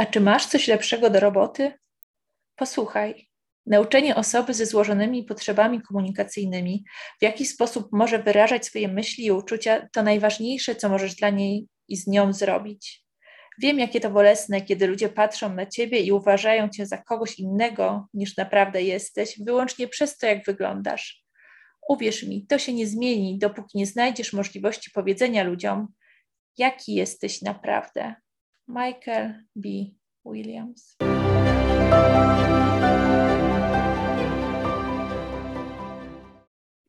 A czy masz coś lepszego do roboty? Posłuchaj. Nauczenie osoby ze złożonymi potrzebami komunikacyjnymi, w jaki sposób może wyrażać swoje myśli i uczucia, to najważniejsze, co możesz dla niej i z nią zrobić. Wiem, jakie to bolesne, kiedy ludzie patrzą na ciebie i uważają cię za kogoś innego, niż naprawdę jesteś, wyłącznie przez to, jak wyglądasz. Uwierz mi, to się nie zmieni, dopóki nie znajdziesz możliwości powiedzenia ludziom, jaki jesteś naprawdę. Michael B. Williams.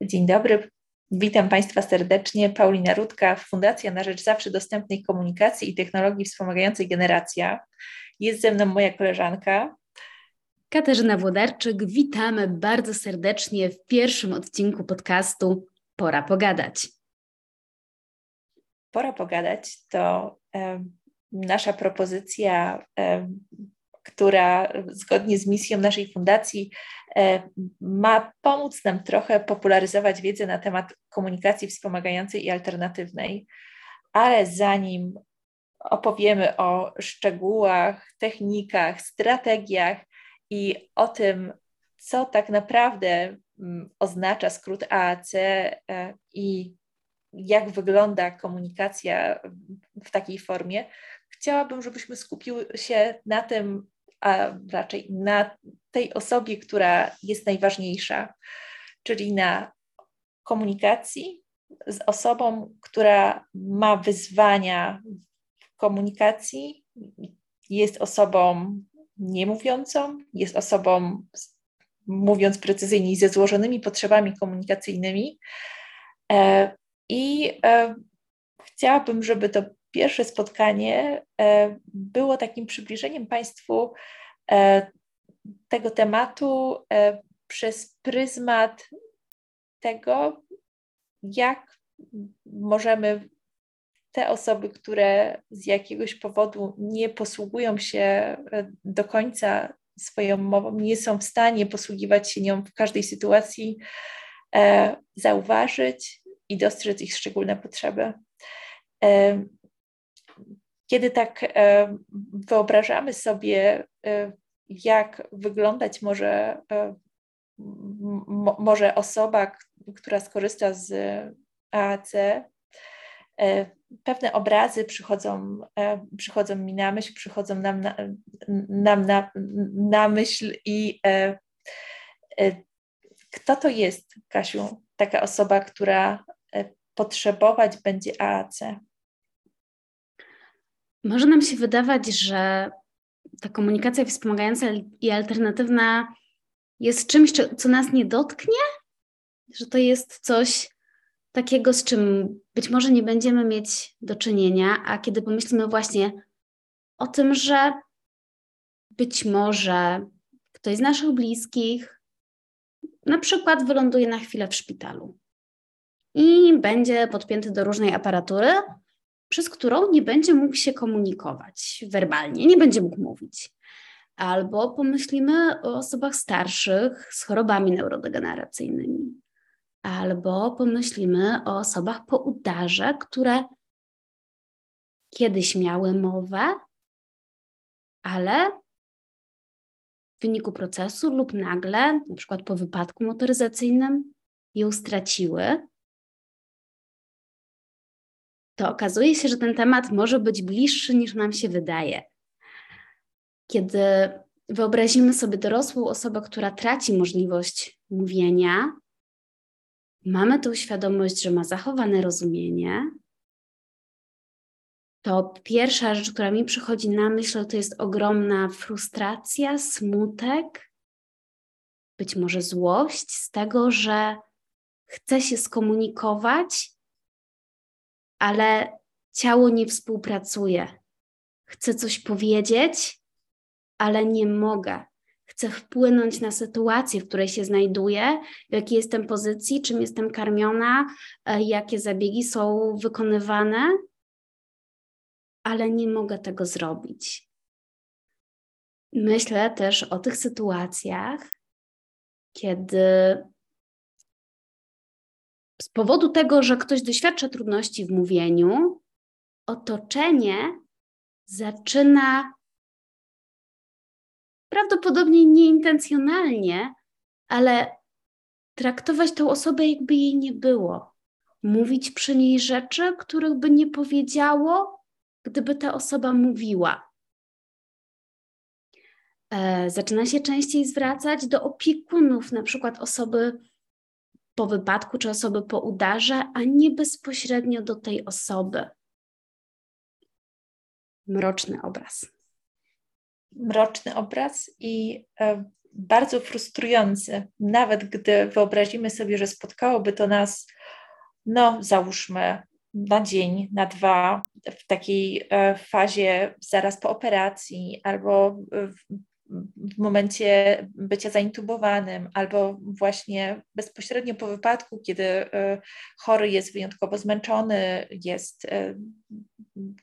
Dzień dobry, witam Państwa serdecznie. Paulina Rudka, Fundacja na Rzecz Zawsze Dostępnej Komunikacji i Technologii Wspomagającej Generacja. Jest ze mną moja koleżanka. Katarzyna Włodarczyk, witamy bardzo serdecznie w pierwszym odcinku podcastu Pora Pogadać. Pora Pogadać to nasza propozycja, która zgodnie z misją naszej fundacji ma pomóc nam trochę popularyzować wiedzę na temat komunikacji wspomagającej i alternatywnej. Ale zanim opowiemy o szczegółach, technikach, strategiach i o tym, co tak naprawdę mm, oznacza skrót AAC e, i jak wygląda komunikacja w takiej formie, chciałabym, żebyśmy skupiły się na tym, a raczej na tej osobie, która jest najważniejsza, czyli na komunikacji z osobą, która ma wyzwania w komunikacji, jest osobą niemówiącą, jest osobą, mówiąc precyzyjniej, ze złożonymi potrzebami komunikacyjnymi. E, I e, chciałabym, żeby to pierwsze spotkanie e, było takim przybliżeniem Państwu e, tego tematu e, przez pryzmat tego, jak możemy te osoby, które z jakiegoś powodu nie posługują się do końca swoją mową, nie są w stanie posługiwać się nią w każdej sytuacji, zauważyć i dostrzec ich szczególne potrzeby. Kiedy tak e, wyobrażamy sobie, e, jak wyglądać może, e, może osoba, która skorzysta z AAC, pewne obrazy przychodzą, przychodzą mi na myśl, przychodzą nam na, nam na, na myśl i kto to jest, Kasiu, taka osoba, która potrzebować będzie AAC? Może nam się wydawać, że ta komunikacja wspomagająca i alternatywna jest czymś, co nas nie dotknie, że to jest coś takiego, z czym być może nie będziemy mieć do czynienia, a kiedy pomyślimy właśnie o tym, że być może ktoś z naszych bliskich na przykład wyląduje na chwilę w szpitalu i będzie podpięty do różnej aparatury, przez którą nie będzie mógł się komunikować werbalnie, nie będzie mógł mówić. Albo pomyślimy o osobach starszych z chorobami neurodegeneracyjnymi. Albo pomyślimy o osobach po udarze, które kiedyś miały mowę, ale w wyniku procesu lub nagle, na przykład po wypadku motoryzacyjnym, ją straciły to okazuje się, że ten temat może być bliższy niż nam się wydaje. Kiedy wyobrazimy sobie dorosłą osobę, która traci możliwość mówienia, mamy tą świadomość, że ma zachowane rozumienie, to pierwsza rzecz, która mi przychodzi na myśl, to jest ogromna frustracja, smutek, być może złość z tego, że chce się skomunikować, ale ciało nie współpracuje. Chcę coś powiedzieć, ale nie mogę. Chcę wpłynąć na sytuację, w której się znajduję, w jakiej jestem pozycji, czym jestem karmiona, e, jakie zabiegi są wykonywane, ale nie mogę tego zrobić. Myślę też o tych sytuacjach, kiedy z powodu tego, że ktoś doświadcza trudności w mówieniu, otoczenie zaczyna prawdopodobnie nieintencjonalnie, ale traktować tą osobę, jakby jej nie było. Mówić przy niej rzeczy, których by nie powiedziało, gdyby ta osoba mówiła. E, zaczyna się częściej zwracać do opiekunów, na przykład osoby po wypadku czy osoby po udarze, a nie bezpośrednio do tej osoby. Mroczny obraz. Mroczny obraz i e, bardzo frustrujący, nawet gdy wyobrazimy sobie, że spotkałoby to nas, no załóżmy, na dzień, na dwa, w takiej e, fazie zaraz po operacji, albo w momencie bycia zaintubowanym, albo właśnie bezpośrednio po wypadku, kiedy e, chory jest wyjątkowo zmęczony, jest e,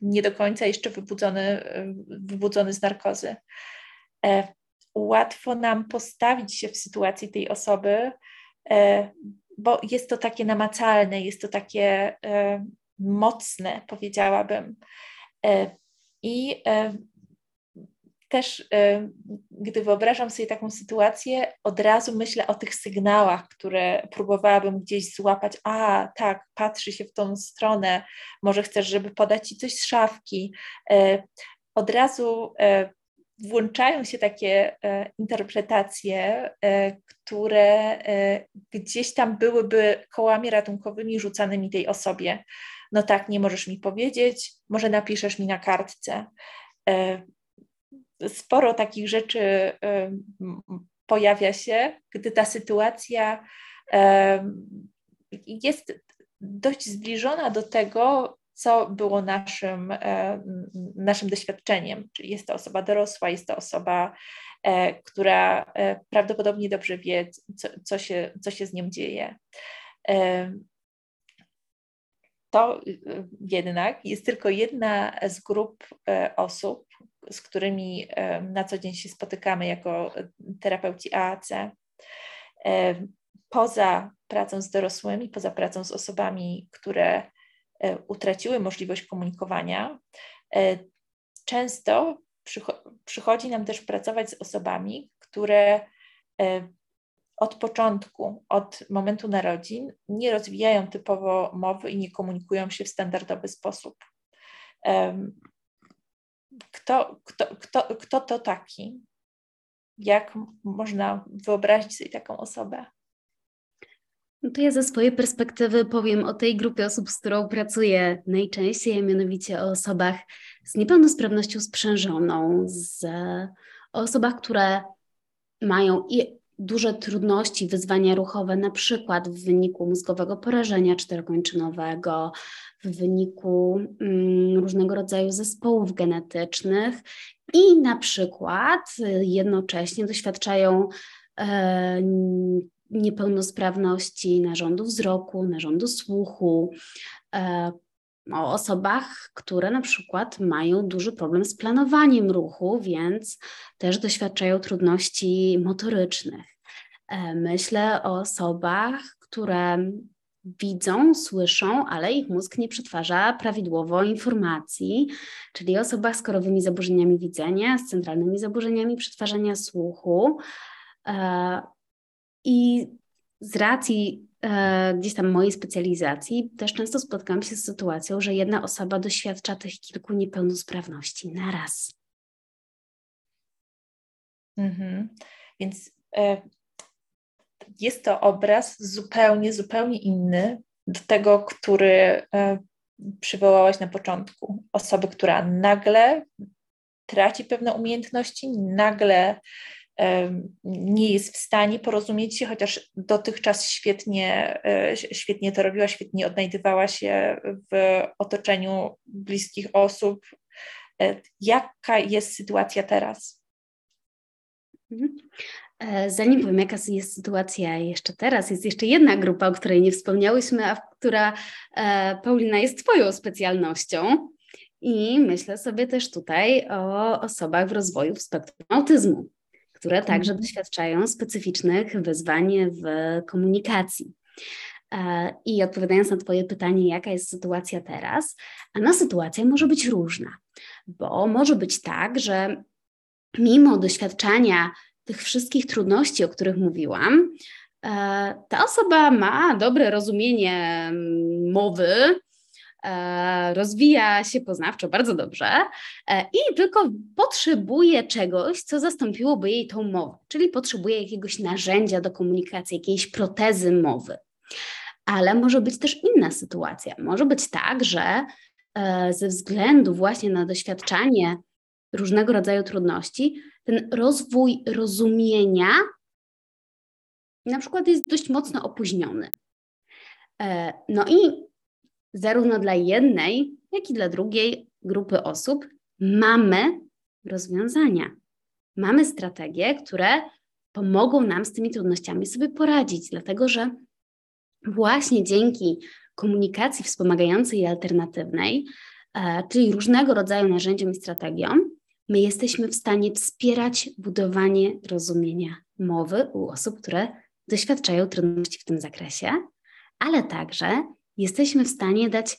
nie do końca jeszcze wybudzony, wybudzony z narkozy. Łatwo nam postawić się w sytuacji tej osoby, bo jest to takie namacalne, jest to takie mocne, powiedziałabym. I też, gdy wyobrażam sobie taką sytuację, od razu myślę o tych sygnałach, które próbowałabym gdzieś złapać. A, tak, patrzy się w tą stronę, może chcesz, żeby podać ci coś z szafki. Od razu włączają się takie interpretacje, które gdzieś tam byłyby kołami ratunkowymi rzucanymi tej osobie. No tak, nie możesz mi powiedzieć, może napiszesz mi na kartce. Sporo takich rzeczy pojawia się, gdy ta sytuacja jest dość zbliżona do tego, co było naszym, e, naszym doświadczeniem. Czyli jest to osoba dorosła, jest to osoba, e, która e, prawdopodobnie dobrze wie, co, co, się, co się z nią dzieje. To jednak jest tylko jedna z grup osób, z którymi na co dzień się spotykamy jako terapeuci AAC. Poza pracą z dorosłymi, poza pracą z osobami, które E, utraciły możliwość komunikowania, e, często przychodzi nam też pracować z osobami, które e, od początku, od momentu narodzin nie rozwijają typowo mowy i nie komunikują się w standardowy sposób. Kto, kto, kto, kto to taki? Jak można wyobrazić sobie taką osobę? No to ja ze swojej perspektywy powiem o tej grupie osób, z którą pracuję najczęściej, a mianowicie o osobach z niepełnosprawnością sprzężoną, z, o osobach, które mają i duże trudności, wyzwania ruchowe, na przykład w wyniku mózgowego porażenia czterokończynowego, w wyniku mm, różnego rodzaju zespołów genetycznych i na przykład jednocześnie doświadczają e, niepełnosprawności narządu wzroku, narządu słuchu, e, o osobach, które na przykład mają duży problem z planowaniem ruchu, więc też doświadczają trudności motorycznych. E, myślę o osobach, które widzą, słyszą, ale ich mózg nie przetwarza prawidłowo informacji, czyli osobach z korowymi zaburzeniami widzenia, z centralnymi zaburzeniami przetwarzania słuchu. E, i z racji e, gdzieś tam mojej specjalizacji też często spotkałam się z sytuacją, że jedna osoba doświadcza tych kilku niepełnosprawności naraz. Mhm. Więc e, jest to obraz zupełnie, zupełnie inny do tego, który e, przywołałaś na początku. Osoby, która nagle traci pewne umiejętności, nagle nie jest w stanie porozumieć się, chociaż dotychczas świetnie, e, świetnie to robiła, świetnie odnajdywała się w otoczeniu bliskich osób. E, jaka jest sytuacja teraz? Mhm. E, zanim powiem, jaka jest sytuacja jeszcze teraz, jest jeszcze jedna grupa, o której nie wspomniałyśmy, a która Paulina jest Twoją specjalnością. I myślę sobie też tutaj o osobach w rozwoju w spektrum autyzmu które także mhm. doświadczają specyficznych wyzwań w komunikacji. E, I odpowiadając na Twoje pytanie, jaka jest sytuacja teraz, a sytuacja może być różna, bo może być tak, że mimo doświadczania tych wszystkich trudności, o których mówiłam, e, ta osoba ma dobre rozumienie mm, mowy, rozwija się poznawczo bardzo dobrze e, i tylko potrzebuje czegoś, co zastąpiłoby jej tą mowę, czyli potrzebuje jakiegoś narzędzia do komunikacji, jakiejś protezy mowy. Ale może być też inna sytuacja. Może być tak, że ze względu właśnie na doświadczanie różnego rodzaju trudności, ten rozwój rozumienia na przykład jest dość mocno opóźniony. E, no i zarówno dla jednej, jak i dla drugiej grupy osób mamy rozwiązania. Mamy strategie, które pomogą nam z tymi trudnościami sobie poradzić, dlatego że właśnie dzięki komunikacji wspomagającej i alternatywnej, e, czyli różnego rodzaju narzędziom i strategiom, my jesteśmy w stanie wspierać budowanie rozumienia mowy u osób, które doświadczają trudności w tym zakresie, ale także jesteśmy w stanie dać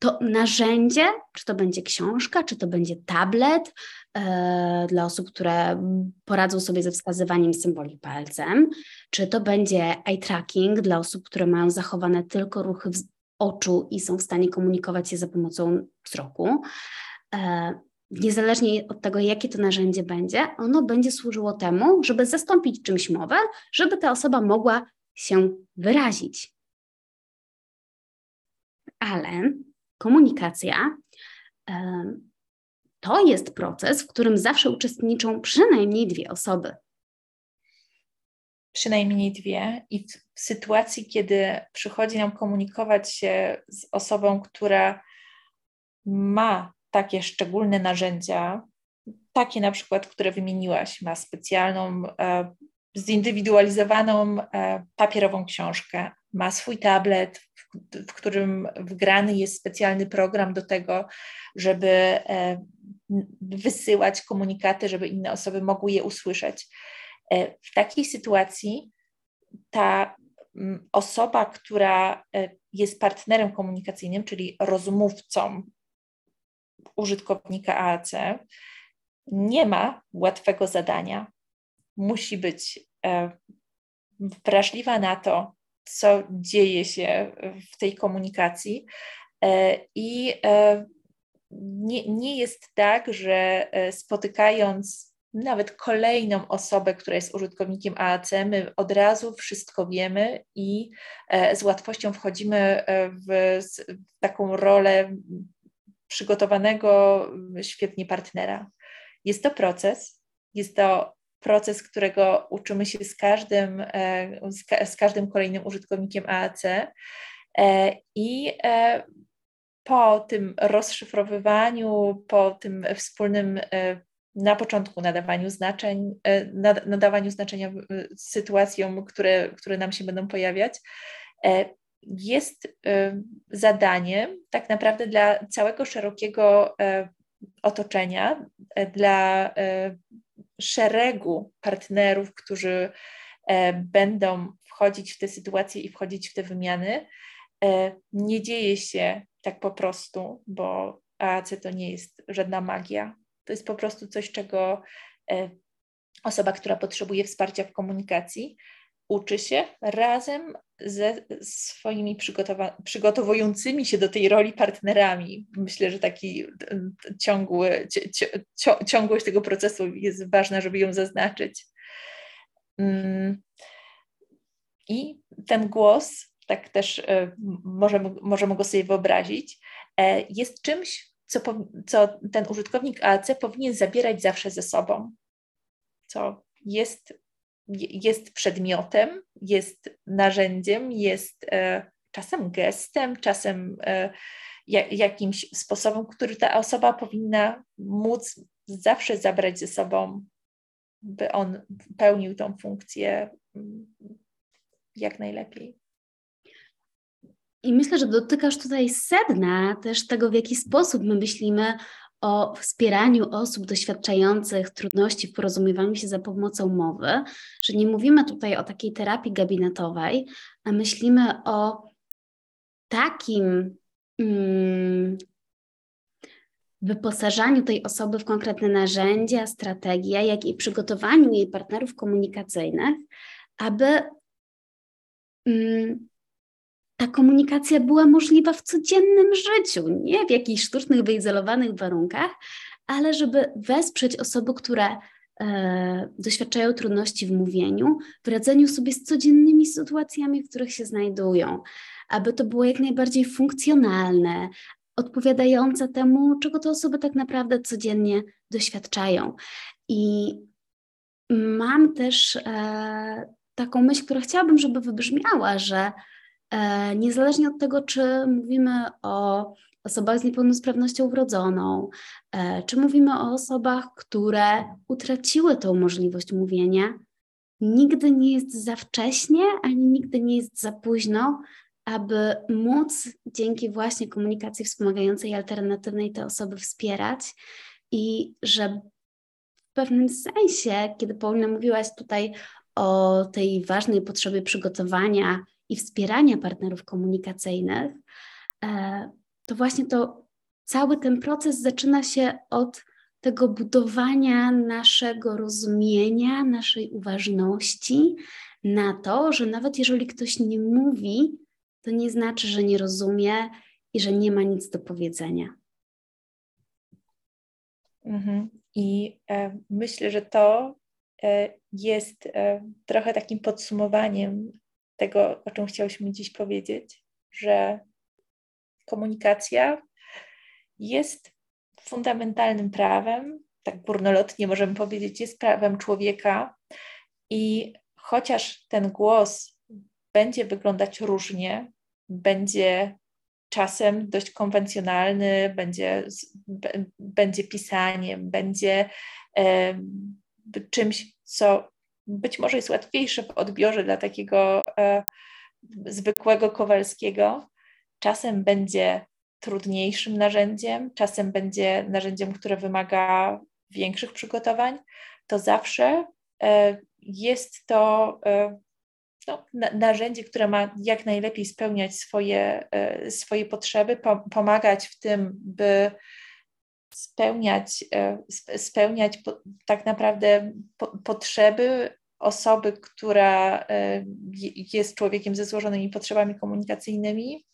to narzędzie, czy to będzie książka, czy to będzie tablet e, dla osób, które poradzą sobie ze wskazywaniem symboli palcem, czy to będzie eye tracking dla osób, które mają zachowane tylko ruchy oczu i są w stanie komunikować je za pomocą wzroku. E, niezależnie od tego, jakie to narzędzie będzie, ono będzie służyło temu, żeby zastąpić czymś mowę, żeby ta osoba mogła się wyrazić. Ale komunikacja to jest proces, w którym zawsze uczestniczą przynajmniej dwie osoby. Przynajmniej dwie, i w, sytuacji, kiedy przychodzi nam komunikować się z osobą, która ma takie szczególne narzędzia, takie na przykład, które wymieniłaś, ma specjalną, e, zindywidualizowaną e, papierową książkę, ma swój tablet, w którym wgrany jest specjalny program do tego, żeby e, wysyłać komunikaty, żeby inne osoby mogły je usłyszeć. W takiej sytuacji ta osoba, która jest partnerem komunikacyjnym, czyli rozmówcą użytkownika AAC nie ma łatwego zadania. Musi być e, wrażliwa na to, co dzieje się w tej komunikacji. E, I e, nie, nie jest tak, że spotykając nawet kolejną osobę, która jest użytkownikiem AAC, my od razu wszystko wiemy i z łatwością wchodzimy w taką rolę przygotowanego świetnie partnera. Jest to proces, jest to proces, którego uczymy się z każdym, e, z każdym kolejnym użytkownikiem AAC e, i e, po tym rozszyfrowywaniu, po tym wspólnym na początku nadawaniu znaczeń, nadawaniu znaczenia sytuacjom, które, które nam się będą pojawiać, jest zadaniem tak naprawdę dla całego szerokiego otoczenia, dla szeregu partnerów, którzy będą wchodzić w te sytuacje i wchodzić w te wymiany. Nie dzieje się tak po prostu, bo AAC to nie jest żadna magia. To jest po prostu coś, czego osoba, która potrzebuje wsparcia w komunikacji, uczy się razem ze swoimi przygotowującymi się do tej roli partnerami. Myślę, że taki ciągły, ciągłość tego procesu jest ważna, żeby ją zaznaczyć. Mm. I ten głos, tak też e, możemy, możemy go sobie wyobrazić, e, jest czymś, co, co ten użytkownik AAC powinien zabierać zawsze ze sobą, co jest jest przedmiotem, jest narzędziem, jest e, czasem gestem, czasem e, jakimś sposobem, który ta osoba powinna móc zawsze zabrać ze sobą, by on pełnił tą funkcję mm, jak najlepiej. I myślę, że dotykasz tutaj sedna też tego, w jaki sposób my myślimy o wspieraniu osób doświadczających trudności w porozumiewaniu się za pomocą mowy, że nie mówimy tutaj o takiej terapii gabinetowej, a myślimy o takim, mm, wyposażaniu tej osoby w konkretne narzędzia, strategie, jak i przygotowaniu jej partnerów komunikacyjnych, aby mm, ta komunikacja była możliwa w codziennym życiu, nie w jakichś sztucznych, wyizolowanych warunkach, ale żeby wesprzeć osoby, które e, doświadczają trudności w mówieniu, w radzeniu sobie z codziennymi sytuacjami, w których się znajdują, aby to było jak najbardziej funkcjonalne, odpowiadające temu, czego te osoby tak naprawdę codziennie doświadczają. I mam też e, taką myśl, którą chciałabym, żeby wybrzmiała, że niezależnie od tego, czy mówimy o osobach z niepełnosprawnością wrodzoną, e, czy mówimy o osobach, które utraciły tą możliwość mówienia, nigdy nie jest za wcześnie, ani nigdy nie jest za późno, aby móc dzięki właśnie komunikacji wspomagającej alternatywnej te osoby wspierać i że w pewnym sensie, kiedy Paulina mówiłaś tutaj o tej ważnej potrzebie przygotowania i wspierania partnerów komunikacyjnych, e, to właśnie to cały ten proces zaczyna się od tego budowania naszego rozumienia, naszej uważności na to, że nawet jeżeli ktoś nie mówi, to nie znaczy, że nie rozumie i że nie ma nic do powiedzenia. Mhm. I e, myślę, że to e, jest trochę takim podsumowaniem tego, o czym chciałyśmy dziś powiedzieć, że komunikacja jest fundamentalnym prawem, tak górnolotnie możemy powiedzieć, jest prawem człowieka i chociaż ten głos będzie wyglądać różnie, będzie czasem dość konwencjonalny, będzie, będzie pisaniem, będzie e, czymś, co być może jest łatwiejsze w odbiorze dla takiego e, zwykłego Kowalskiego, czasem będzie trudniejszym narzędziem, czasem będzie narzędziem, które wymaga większych przygotowań, to zawsze e, jest to e, no, narzędzie, które ma jak najlepiej spełniać swoje, e, swoje potrzeby, pomagać w tym, by spełniać, spełniać tak naprawdę potrzeby osoby, która jest człowiekiem ze złożonymi potrzebami komunikacyjnymi.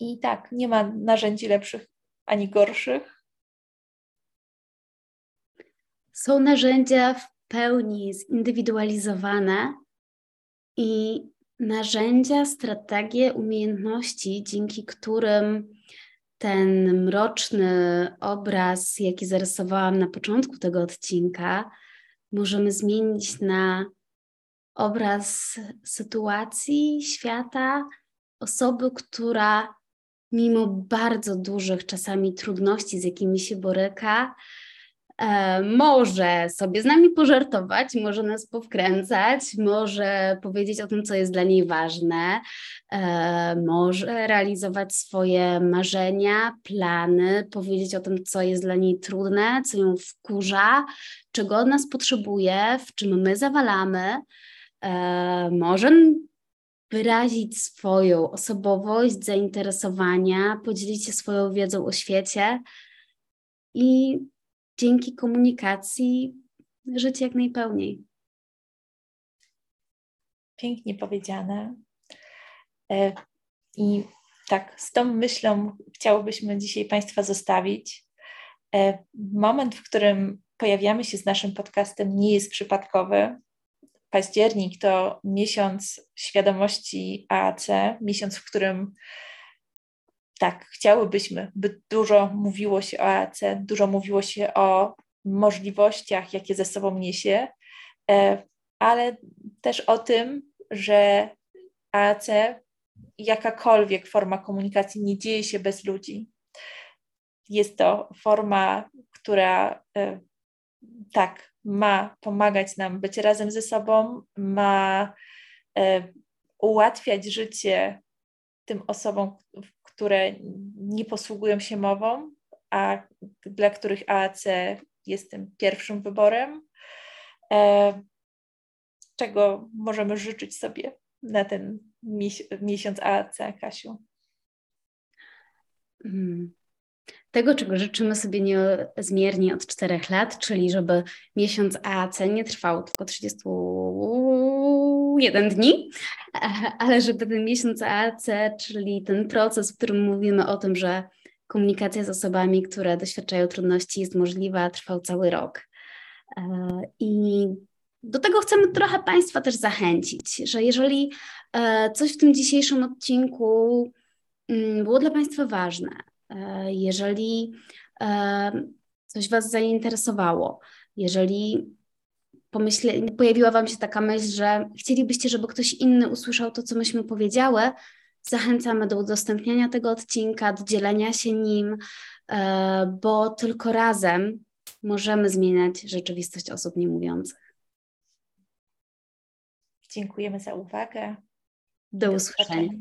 I tak, nie ma narzędzi lepszych ani gorszych. Są narzędzia w pełni zindywidualizowane i narzędzia, strategie, umiejętności, dzięki którym ten mroczny obraz, jaki zarysowałam na początku tego odcinka, możemy zmienić na obraz sytuacji, świata, osoby, która mimo bardzo dużych czasami trudności, z jakimi się boryka, może sobie z nami pożartować, może nas powkręcać, może powiedzieć o tym, co jest dla niej ważne, e, może realizować swoje marzenia, plany, powiedzieć o tym, co jest dla niej trudne, co ją wkurza, czego od nas potrzebuje, w czym my zawalamy. E, może wyrazić swoją osobowość, zainteresowania, podzielić się swoją wiedzą o świecie i dzięki komunikacji żyć jak najpełniej. Pięknie powiedziane. E, I tak, z tą myślą chciałobyśmy dzisiaj Państwa zostawić. E, moment, w którym pojawiamy się z naszym podcastem, nie jest przypadkowy październik to miesiąc świadomości AAC, miesiąc, w którym tak, chciałybyśmy, by dużo mówiło się o AAC, dużo mówiło się o możliwościach, jakie ze sobą niesie, e, ale też o tym, że AAC, jakakolwiek forma komunikacji nie dzieje się bez ludzi. Jest to forma, która e, tak, ma pomagać nam być razem ze sobą, ma e, ułatwiać życie tym osobom, które nie posługują się mową, a dla których AAC jest tym pierwszym wyborem. E, czego możemy życzyć sobie na ten miesiąc AAC, Kasiu? Hmm. Tego, czego życzymy sobie niezmiernie od czterech lat, czyli żeby miesiąc AC nie trwał tylko 31 dni, ale żeby ten miesiąc AC, czyli ten proces, w którym mówimy o tym, że komunikacja z osobami, które doświadczają trudności jest możliwa, trwał cały rok. E, I do tego chcemy trochę Państwa też zachęcić, że jeżeli e, coś w tym dzisiejszym odcinku mm, było dla Państwa ważne, e, jeżeli coś Was zainteresowało, jeżeli pomyśle, pojawiła Wam się taka myśl, że chcielibyście, żeby ktoś inny usłyszał to, co myśmy powiedziały, Zachęcamy do udostępniania tego odcinka, do dzielenia się nim, e, bo tylko razem możemy zmieniać rzeczywistość osób niemówiących. Dziękujemy za uwagę. Do usłyszenia.